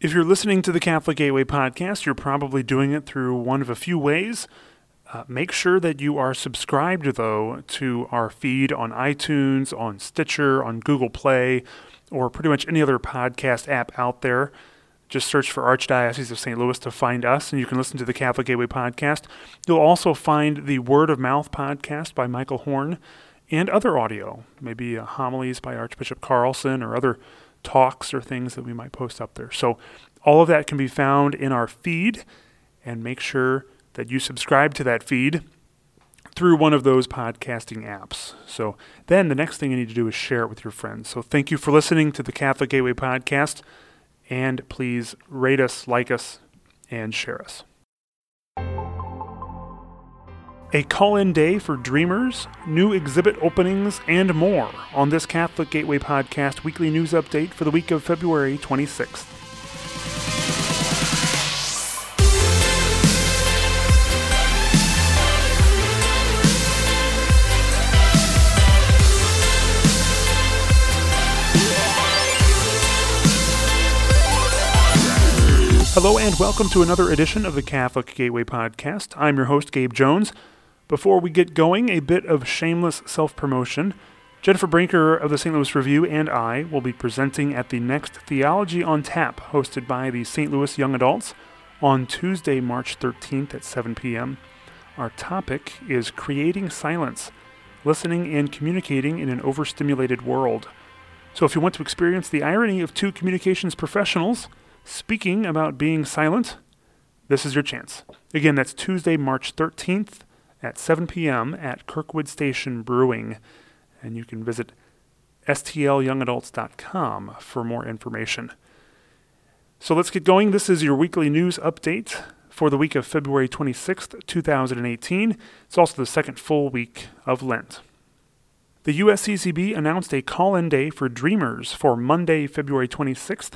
If you're listening to the Catholic Gateway podcast, you're probably doing it through one of a few ways. Uh, make sure that you are subscribed, though, to our feed on iTunes, on Stitcher, on Google Play, or pretty much any other podcast app out there. Just search for Archdiocese of St. Louis to find us, and you can listen to the Catholic Gateway podcast. You'll also find the Word of Mouth podcast by Michael Horn and other audio, maybe uh, homilies by Archbishop Carlson or other talks or things that we might post up there. So all of that can be found in our feed, and make sure that you subscribe to that feed through one of those podcasting apps. So then the next thing you need to do is share it with your friends. So thank you for listening to the Catholic Gateway podcast, and please rate us, like us, and share us. A call in day for dreamers, new exhibit openings, and more on this Catholic Gateway Podcast weekly news update for the week of February 26th. Hello, and welcome to another edition of the Catholic Gateway Podcast. I'm your host, Gabe Jones. Before we get going, a bit of shameless self promotion. Jennifer Brinker of the St. Louis Review and I will be presenting at the next Theology on Tap, hosted by the St. Louis Young Adults, on Tuesday, March 13th at 7 p.m. Our topic is Creating Silence Listening and Communicating in an Overstimulated World. So, if you want to experience the irony of two communications professionals speaking about being silent, this is your chance. Again, that's Tuesday, March 13th at 7 p.m. at Kirkwood Station Brewing. And you can visit stlyoungadults.com for more information. So let's get going. This is your weekly news update for the week of February 26th, 2018. It's also the second full week of Lent. The USCCB announced a call in day for Dreamers for Monday, February 26th,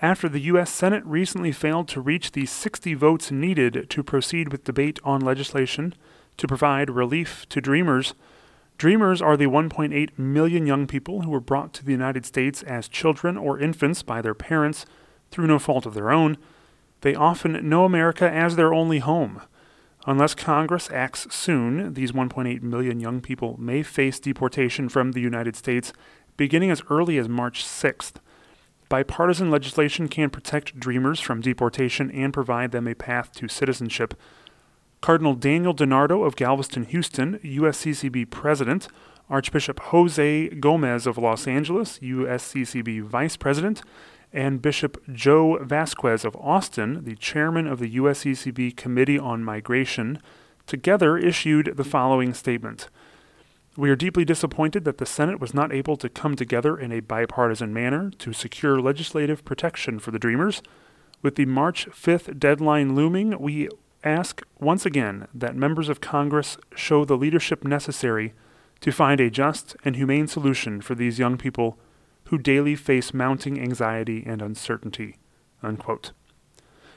after the U.S. Senate recently failed to reach the 60 votes needed to proceed with debate on legislation to provide relief to dreamers. Dreamers are the 1.8 million young people who were brought to the United States as children or infants by their parents through no fault of their own. They often know America as their only home. Unless Congress acts soon, these 1.8 million young people may face deportation from the United States beginning as early as March 6th. Bipartisan legislation can protect dreamers from deportation and provide them a path to citizenship. Cardinal Daniel DiNardo of Galveston, Houston, USCCB President, Archbishop Jose Gomez of Los Angeles, USCCB Vice President, and Bishop Joe Vasquez of Austin, the chairman of the USCCB Committee on Migration, together issued the following statement. We are deeply disappointed that the Senate was not able to come together in a bipartisan manner to secure legislative protection for the Dreamers. With the March 5th deadline looming, we ask once again that members of Congress show the leadership necessary to find a just and humane solution for these young people who daily face mounting anxiety and uncertainty. Unquote.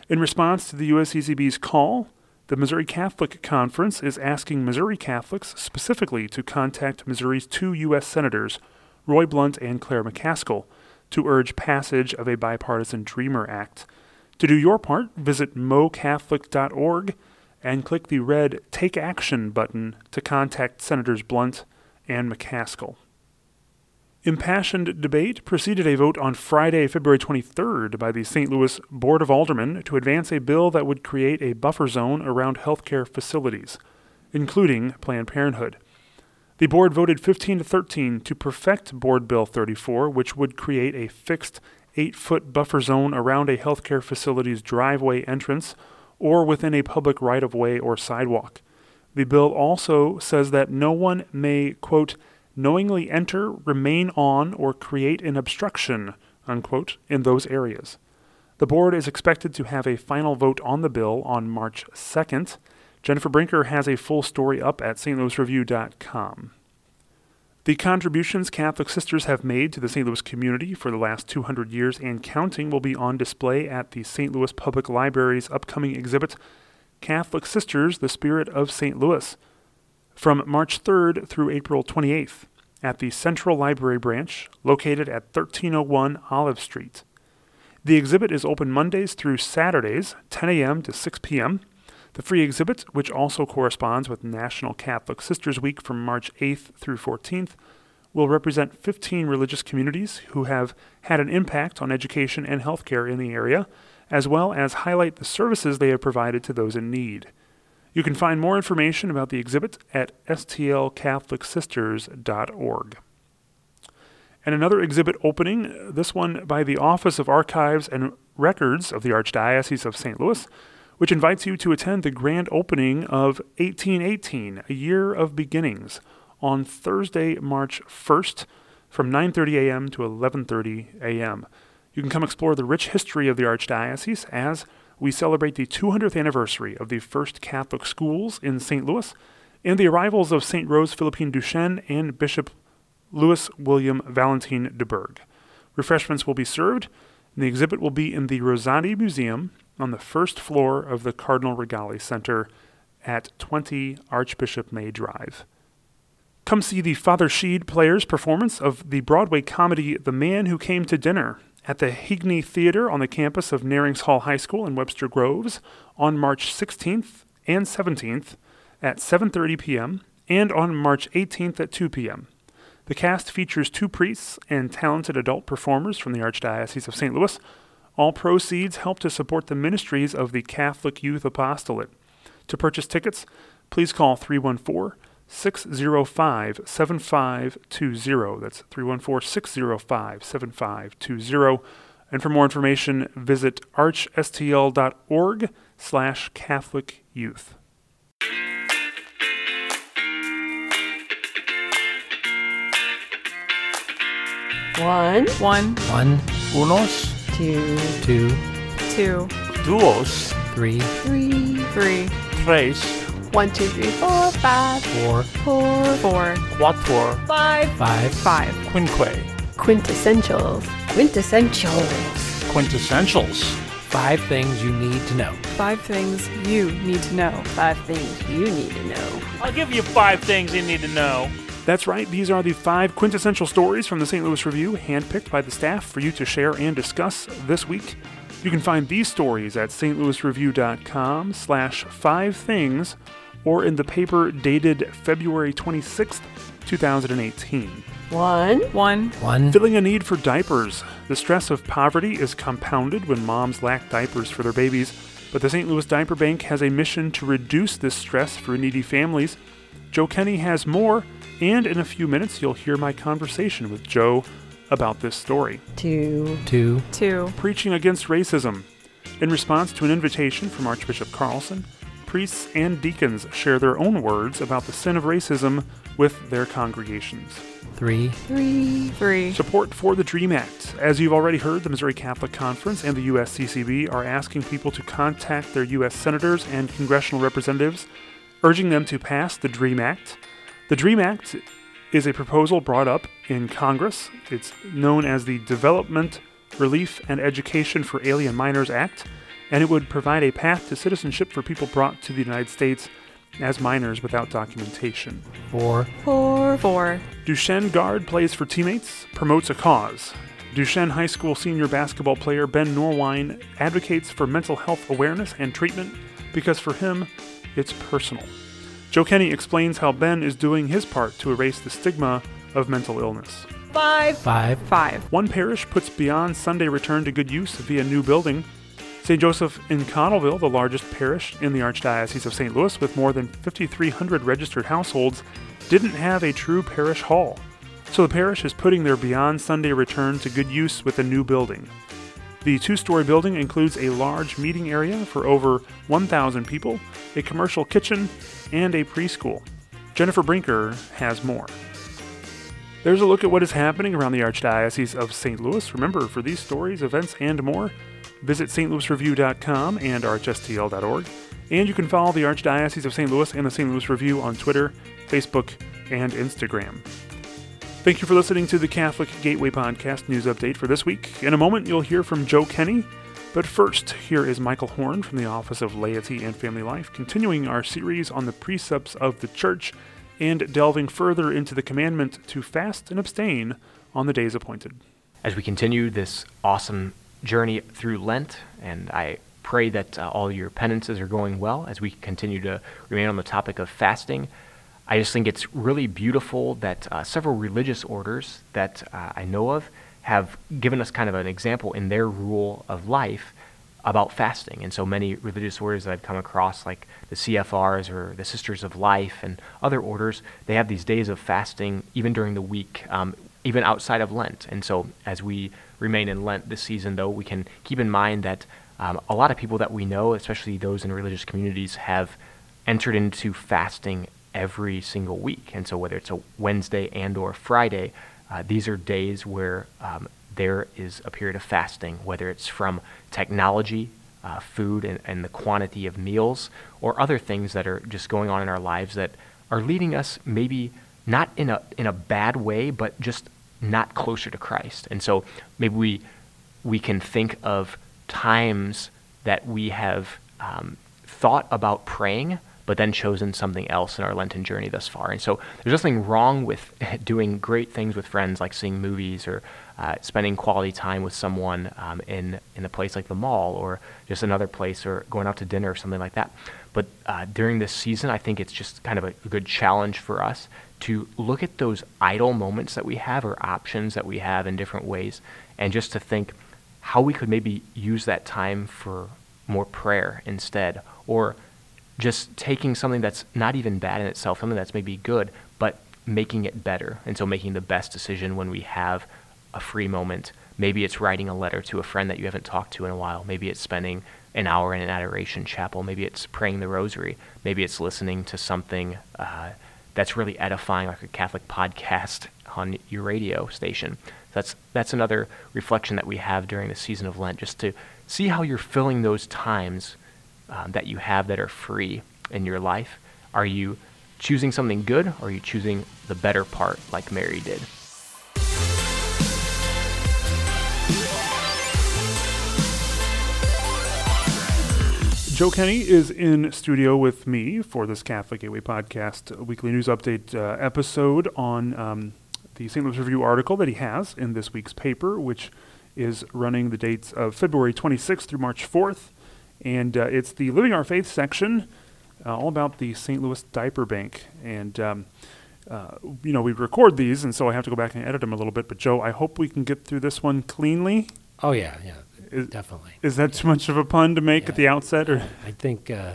In response to the USCCB's call, the Missouri Catholic Conference is asking Missouri Catholics specifically to contact Missouri's two U.S. Senators, Roy Blunt and Claire McCaskill, to urge passage of a bipartisan Dreamer Act to do your part, visit mocatholic.org and click the red Take Action button to contact Senators Blunt and McCaskill. Impassioned debate preceded a vote on Friday, February 23rd by the St. Louis Board of Aldermen to advance a bill that would create a buffer zone around healthcare facilities, including Planned Parenthood. The board voted 15 to 13 to perfect Board Bill 34, which would create a fixed eight foot buffer zone around a healthcare facility's driveway entrance or within a public right of way or sidewalk. The bill also says that no one may, quote, knowingly enter, remain on, or create an obstruction, unquote, in those areas. The board is expected to have a final vote on the bill on March 2nd. Jennifer Brinker has a full story up at stlouisreview.com. The contributions Catholic sisters have made to the St. Louis community for the last 200 years and counting will be on display at the St. Louis Public Library's upcoming exhibit, Catholic Sisters, the Spirit of St. Louis, from March 3rd through April 28th at the Central Library Branch, located at 1301 Olive Street. The exhibit is open Mondays through Saturdays, 10 a.m. to 6 p.m. The free exhibit, which also corresponds with National Catholic Sisters Week from March 8th through 14th, will represent 15 religious communities who have had an impact on education and healthcare in the area, as well as highlight the services they have provided to those in need. You can find more information about the exhibit at stlcatholicsisters.org. And another exhibit opening, this one by the Office of Archives and Records of the Archdiocese of St. Louis, which invites you to attend the grand opening of 1818, a year of beginnings, on Thursday, March 1st from 9:30 a.m. to 11:30 a.m. You can come explore the rich history of the Archdiocese as we celebrate the 200th anniversary of the first Catholic schools in St. Louis and the arrivals of St. Rose Philippine Duchesne and Bishop Louis William Valentine DuBourg. Refreshments will be served, and the exhibit will be in the Rosati Museum on the first floor of the Cardinal Rigali Center at 20 Archbishop May Drive. Come see the Father Sheed Players performance of the Broadway comedy The Man Who Came to Dinner at the Heagney Theater on the campus of Nerinx Hall High School in Webster Groves on March 16th and 17th at 7:30 p.m. and on March 18th at 2 p.m. The cast features two priests and talented adult performers from the Archdiocese of St. Louis. All proceeds help to support the ministries of the Catholic Youth Apostolate. To purchase tickets, please call 314 605 7520. That's 314 605 7520. And for more information, visit archstl.org slash Catholic Youth. One, One, One, unos, two, two, two, duos, three, three, three, tres, one, two, three, four, five, four, four, four, quattro, five. five, five. quinque. Quintessentials. Quintessentials. Quintessentials. Five things you need to know. Five things you need to know. Five things you need to know. I'll give you five things you need to know. That's right, these are the five quintessential stories from the St. Louis Review, handpicked by the staff for you to share and discuss this week. You can find these stories at stlouisreview.com slash five things or in the paper dated February 26th, 2018. One, One, One, Filling a need for diapers. The stress of poverty is compounded when moms lack diapers for their babies, but the St. Louis Diaper Bank has a mission to reduce this stress for needy families. Joe Kenny has more, and in a few minutes you'll hear my conversation with Joe about this story. two, two, two, Preaching against racism. In response to an invitation from Archbishop Carlson, priests and deacons share their own words about the sin of racism with their congregations. three, three, three, Support for the DREAM Act. As you've already heard, the Missouri Catholic Conference and the USCCB are asking people to contact their U.S. senators and congressional representatives, urging them to pass the DREAM Act. The DREAM Act is a proposal brought up in Congress. It's known as the Development, Relief, and Education for Alien Minors Act, and it would provide a path to citizenship for people brought to the United States as minors without documentation. four, four, four, Duchesne guard plays for teammates, promotes a cause. Duchesne High School senior basketball player Ben Norwine advocates for mental health awareness and treatment because for him, it's personal. Joe Kenny explains how Ben is doing his part to erase the stigma of mental illness. five, five, five, One parish puts Beyond Sunday return to good use via new building. St. Joseph in Cottleville, the largest parish in the Archdiocese of St. Louis with more than 5,300 registered households, didn't have a true parish hall. So the parish is putting their Beyond Sunday return to good use with a new building. The two story building includes a large meeting area for over 1,000 people, a commercial kitchen, and a preschool. Jennifer Brinker has more. There's a look at what is happening around the Archdiocese of St. Louis. Remember, for these stories, events, and more, visit stlouisreview.com and archstl.org. And you can follow the Archdiocese of St. Louis and the St. Louis Review on Twitter, Facebook, and Instagram. Thank you for listening to the Catholic Gateway Podcast news update for this week. In a moment, you'll hear from Joe Kenny. But first, here is Michael Horn from the Office of Laity and Family Life, continuing our series on the precepts of the Church and delving further into the commandment to fast and abstain on the days appointed. as we continue this awesome journey through Lent, and I pray that uh, all your penances are going well as we continue to remain on the topic of fasting. I just think it's really beautiful that uh, several religious orders that uh, I know of have given us kind of an example in their rule of life about fasting. And so many religious orders that I've come across, like the CFRs or the Sisters of Life and other orders, they have these days of fasting even during the week, um, even outside of Lent. And so as we remain in Lent this season, though, we can keep in mind that um, a lot of people that we know, especially those in religious communities, have entered into fasting every single week. And so whether it's a Wednesday and or Friday, uh, these are days where um, there is a period of fasting, whether it's from technology, uh, food, and, and the quantity of meals, or other things that are just going on in our lives that are leading us maybe not in a in a bad way, but just not closer to Christ. And so maybe we we can think of times that we have um, thought about praying, but then chosen something else in our Lenten journey thus far. And so there's nothing wrong with doing great things with friends, like seeing movies or uh, spending quality time with someone um, in in a place like the mall or just another place or going out to dinner or something like that. But uh, during this season, I think it's just kind of a, a good challenge for us to look at those idle moments that we have or options that we have in different ways, and just to think how we could maybe use that time for more prayer instead, or just taking something that's not even bad in itself, something that's maybe good, but making it better. And so making the best decision when we have a free moment. Maybe it's writing a letter to a friend that you haven't talked to in a while. Maybe it's spending an hour in an adoration chapel. Maybe it's praying the rosary. Maybe it's listening to something uh, that's really edifying, like a Catholic podcast on your radio station. That's that's another reflection that we have during the season of Lent, just to see how you're filling those times um, that you have that are free in your life. Are you choosing something good, or are you choosing the better part, like Mary did? Joe Kenny is in studio with me for this Catholic Gateway podcast weekly news update uh, episode on um, the St. Louis Review article that he has in this week's paper, which is running the dates of February 26th through March 4th. And uh, it's the Living Our Faith section, uh, all about the St. Louis Diaper Bank. And, um, uh, you know, we record these, and so I have to go back and edit them a little bit. But, Joe, I hope we can get through this one cleanly. Oh yeah, yeah, Is, definitely. is that too much of a pun to make Yeah. at the outset? or I think uh,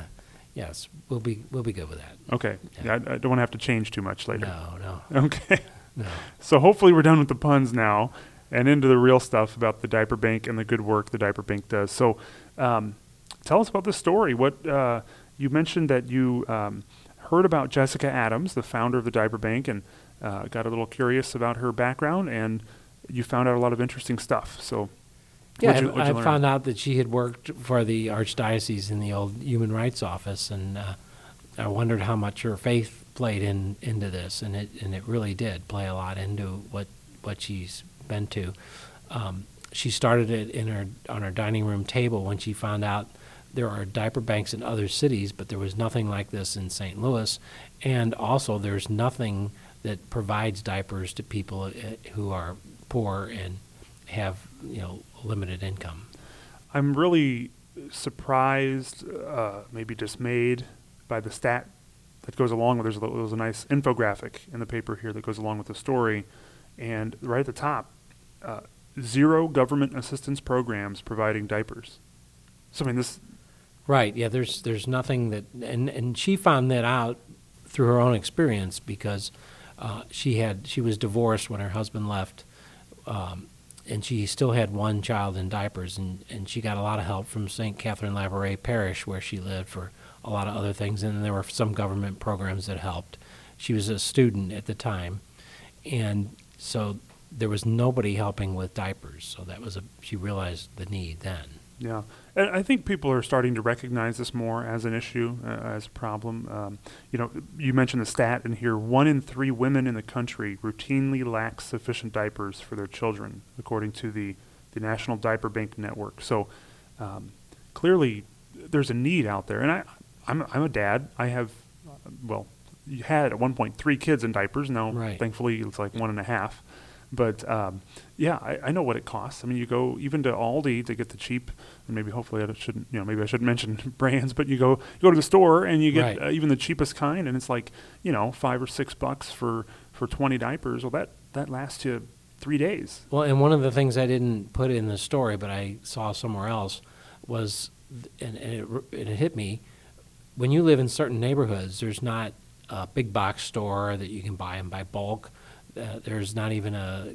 yes, we'll be we'll be good with that. Okay. Yeah, I, I don't want to have to change too much later. No, no, Okay. no. So hopefully we're done with the puns now and into the real stuff about the diaper bank and the good work the diaper bank does. So um, tell us about this story. What uh, you mentioned that you um, heard about Jessica Adams, the founder of the diaper bank, and uh, got a little curious about her background, and you found out a lot of interesting stuff. So Yeah, you- I- I found out that she had worked for the archdiocese in the old human rights office, and uh, I wondered how much her faith played in into this, and it and it really did play a lot into what what she's been to. Um, she started it in her on her dining room table when she found out there are diaper banks in other cities, but there was nothing like this in St. Louis, and also there's nothing that provides diapers to people uh, who are poor and have you know limited income. I'm really surprised, uh, maybe dismayed by the stat that goes along with. There's a, there's a nice infographic in the paper here that goes along with the story, and right at the top, uh, zero government assistance programs providing diapers. So I mean, this Right. Yeah. There's there's nothing that, and and she found that out through her own experience because uh, she had she was divorced when her husband left, um, and she still had one child in diapers, and and she got a lot of help from St. Catherine Labouré Parish where she lived for a lot of other things, and there were some government programs that helped. She was a student at the time, and so there was nobody helping with diapers. So that was a she realized the need then. Yeah, and I think people are starting to recognize this more as an issue, uh, as a problem. Um, you know, you mentioned the stat in here: one in three women in the country routinely lack sufficient diapers for their children, according to the the National Diaper Bank Network. So um, clearly, there's a need out there, and I, I'm I'm a dad. I have, uh, well, you had at one point three kids in diapers. Now, Right. thankfully, it's like one and a half. But um, yeah, I, I know what it costs. I mean, you go even to Aldi to get the cheap, and maybe hopefully I shouldn't, you know, maybe I shouldn't mention brands, but you go you go to the store and you get Right. uh, even the cheapest kind, and it's like you know five or six bucks for for twenty diapers. Well, that that lasts you three days. Well, and one of the things I didn't put in the story, but I saw somewhere else, was, and, and, it, and it hit me, when you live in certain neighborhoods, there's not a big box store that you can buy them by bulk. Uh, there's not even a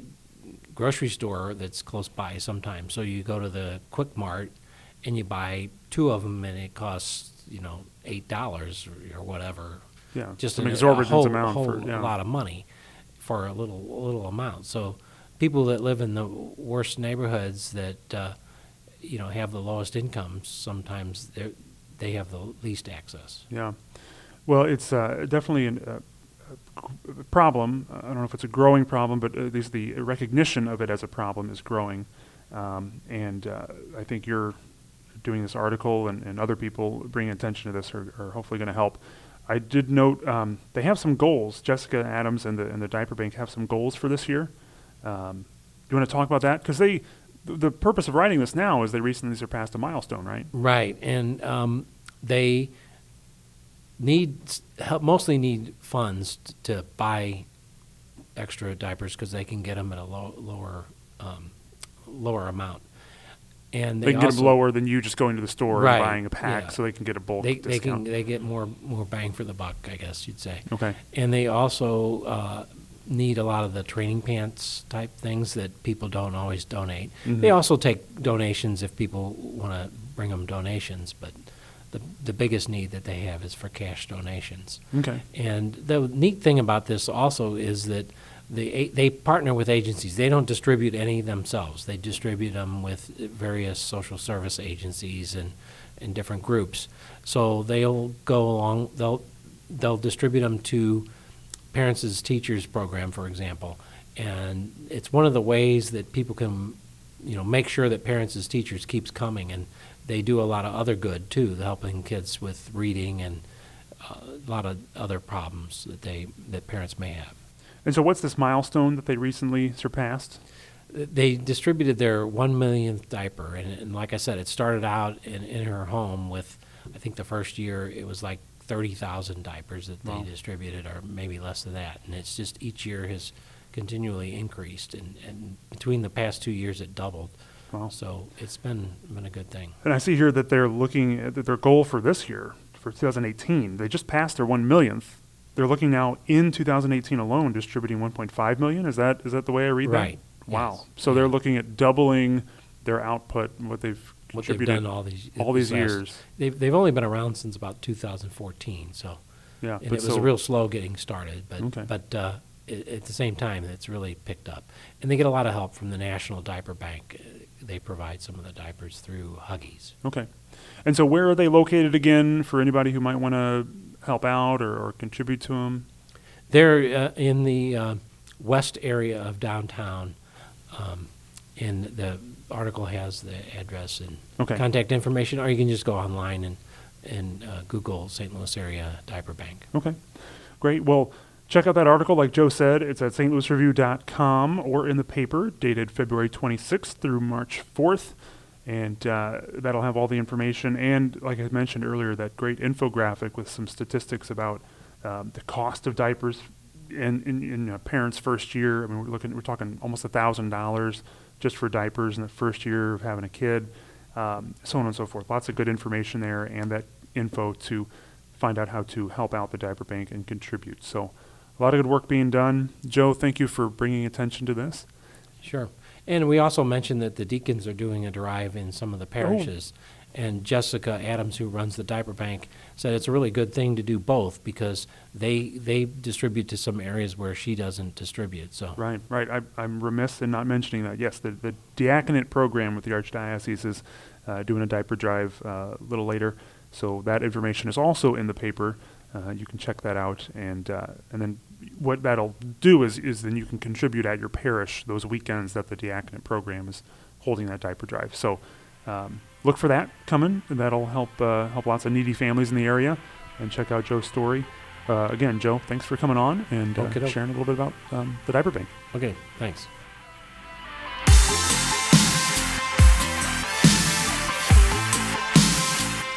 grocery store that's close by sometimes. So you go to the Quick Mart and you buy two of them, and it costs you know eight dollars or, or whatever. Yeah, just an- exorbitant a whole, amount whole for yeah. lot of money for a little little amount. So people that live in the worst neighborhoods that uh, you know have the lowest incomes sometimes they they have the least access. Yeah. Well, it's uh, definitely an, uh, problem. I don't know if it's a growing problem, but at least the recognition of it as a problem is growing. Um, and uh, I think you're doing this article and, and other people bringing attention to this are, are hopefully going to help. I did note um, they have some goals. Jessica Adams and the and the Diaper Bank have some goals for this year. Um, you want to talk about that? Because they, the, purpose of writing this now is they recently surpassed a milestone, right? Right, and um, they need help, mostly need funds t- to buy extra diapers because they can get them at a low, lower um, lower amount. And They, they, can get them lower than you just going to the store Right, and buying a pack, yeah. so they can get a bulk They, they can discount. they get more more bang for the buck, I guess you'd say. okay. And they also uh, need a lot of the training pants type things that people don't always donate. They Mhm. also take donations if people want to bring them donations, but the the biggest need that they have is for cash donations. Okay. And the neat thing about this also is that the, they partner with agencies. They don't distribute any themselves. They distribute them with various social service agencies and, and different groups. So they'll go along, they'll, they'll distribute them to Parents Teachers program, for example. And it's one of the ways that people can, you know, make sure that Parents Teachers keeps coming. And they do a lot of other good too, helping kids with reading and uh, a lot of other problems that they that parents may have. And so, what's this milestone that they recently surpassed? They distributed their one millionth diaper, and, and like I said, it started out in, in her home with, I think the first year it was like thirty thousand diapers that they Wow. distributed, or maybe less than that, and it's just each year has continually increased, and, and between the past two years it doubled. Wow. So it's been been a good thing. And I see here that they're looking at their goal for this year, for 2018, they just passed their one millionth. They're looking now in 2018 alone, distributing 1.5 million. Is that is that the way I read Right, that? Right. Wow. yes. So they're looking at doubling their output, what they've What they've done all these all these last- years. They've they've only been around since about 2014, so. Yeah, And it was so- real slow getting started, but, Okay. but uh, at the same time, it's really picked up. And they get a lot of help from the National Diaper Bank. They provide some of the diapers through Huggies. Okay. And so, where are they located again for anybody who might want to help out or, or contribute to them? They're uh, in the uh, west area of downtown, um, and the article has the address and Okay. contact information, or you can just go online and, and uh, Google St. Louis Area Diaper Bank. Okay, great. Well, check out that article. Like Joe said, it's at stlouisreview.com or in the paper dated February 26th through March 4th. And uh, that'll have all the information. And like I mentioned earlier, that great infographic with some statistics about um, the cost of diapers in, in, in a parent's first year. I mean, we're looking, we're talking almost a thousand dollars just for diapers in the first year of having a kid, um, so on and so forth. Lots of good information there, and that info to find out how to help out the diaper bank and contribute. So, a lot of good work being done. Joe, thank you for bringing attention to this. Sure. And we also mentioned that the deacons are doing a drive in some of the parishes. Oh. And Jessica Adams, who runs the diaper bank, said it's a really good thing to do both because they they distribute to some areas where she doesn't distribute. So Right, right. I, I'm remiss in not mentioning that. Yes, the, the diaconate program with the Archdiocese is uh, doing a diaper drive uh, a little later. So that information is also in the paper. Uh, you can check that out, and uh, and then what that'll do is, is then you can contribute at your parish those weekends that the diaconate program is holding that diaper drive. So um, look for that coming. That'll help uh, help lots of needy families in the area. And check out Joe's story. Uh, again, Joe, thanks for coming on and uh, sharing a little bit about um, the diaper bank. Okay, thanks.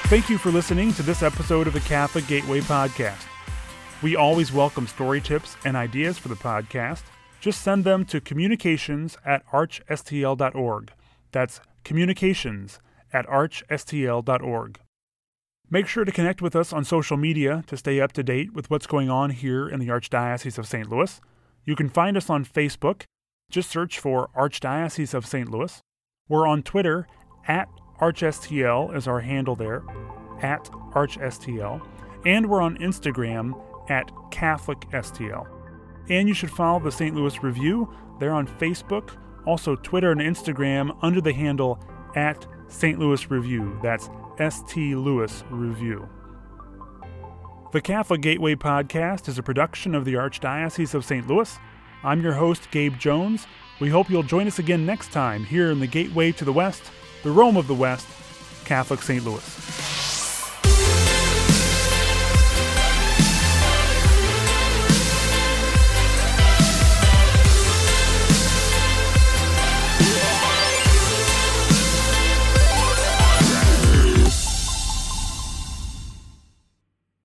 Thank you for listening to this episode of the Catholic Gateway Podcast. We always welcome story tips and ideas for the podcast. Just send them to communications at archstl.org. That's communications at archstl.org. Make sure to connect with us on social media to stay up to date with what's going on here in the Archdiocese of St. Louis. You can find us on Facebook. Just search for Archdiocese of St. Louis. We're on Twitter at ArchSTL is our handle there, at ArchSTL. And we're on Instagram at CatholicSTL. And you should follow the St. Louis Review. They're on Facebook, also Twitter and Instagram under the handle at St. Louis Review. That's ST Louis Review. The Catholic Gateway Podcast is a production of the Archdiocese of St. Louis. I'm your host, Gabe Jones. We hope you'll join us again next time here in the Gateway to the West, the Rome of the West, Catholic St. Louis.